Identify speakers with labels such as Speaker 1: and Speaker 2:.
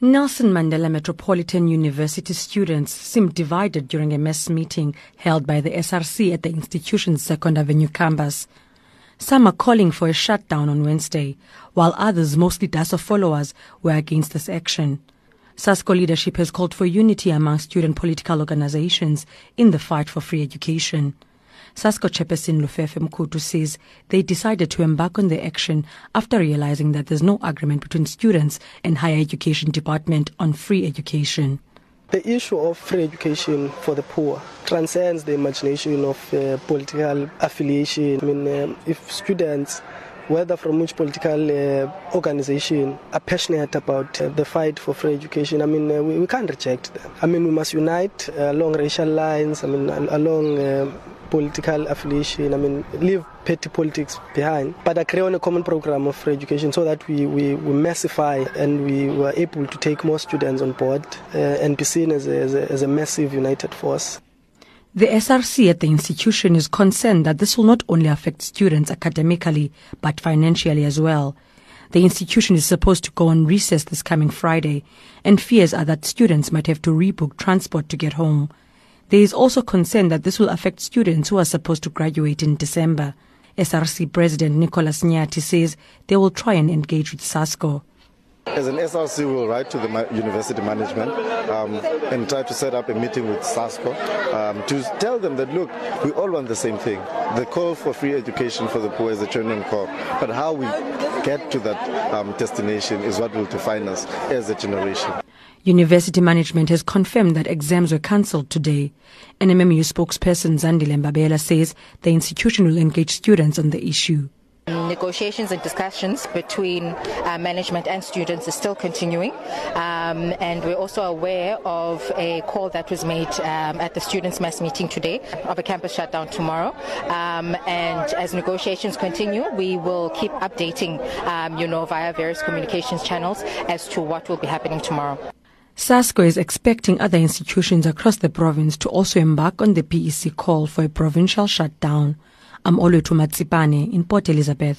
Speaker 1: Nelson Mandela Metropolitan University students seemed divided during a mass meeting held by the SRC at the institution's Second Avenue campus. Some are calling for a shutdown on Wednesday, while others, mostly DASO followers, were against this action. SASCO leadership has called for unity among student political organizations in the fight for free education. SASCO chairperson Lufefe Mkhutu says they decided to embark on the action after realizing that there's no agreement between students and higher education department on free education.
Speaker 2: The issue of free education for the poor transcends the imagination of uh, political affiliation. I mean, um, if students whether from which political uh, organization are passionate about uh, the fight for free education, I mean, uh, we, we, can't reject them. I mean, we must unite uh, along racial lines, I mean, along uh, political affiliation, I mean, leave petty politics behind, but agree on a common program of free education so that we, we, we massify and we were able to take more students on board uh, and be seen as a, as, a, as a massive united force.
Speaker 1: The SRC at the institution is concerned that this will not only affect students academically, but financially as well. The institution is supposed to go on recess this coming Friday, and fears are that students might have to rebook transport to get home. There is also concern that this will affect students who are supposed to graduate in December. SRC President Nicholas Nyati says they will try and engage with SASCO.
Speaker 3: As an SRC, we will write to the university management um, and try to set up a meeting with SASCO um, to tell them that, look, we all want the same thing. The call for free education for the poor is a genuine call. But how we get to that um, destination is what will define us as a generation.
Speaker 1: University management has confirmed that exams were cancelled today. NMMU spokesperson Zandile Mbabela says the institution will engage students on the issue.
Speaker 4: Negotiations and discussions between uh, management and students is still continuing, um, and we're also aware of a call that was made um, at the students' mass meeting today of a campus shutdown tomorrow. Um, and as negotiations continue, we will keep updating, um, you know, via various communications channels as to what will be happening tomorrow.
Speaker 1: SASCO is expecting other institutions across the province to also embark on the PEC call for a provincial shutdown. I'm Olwethu Matsipane in Port Elizabeth.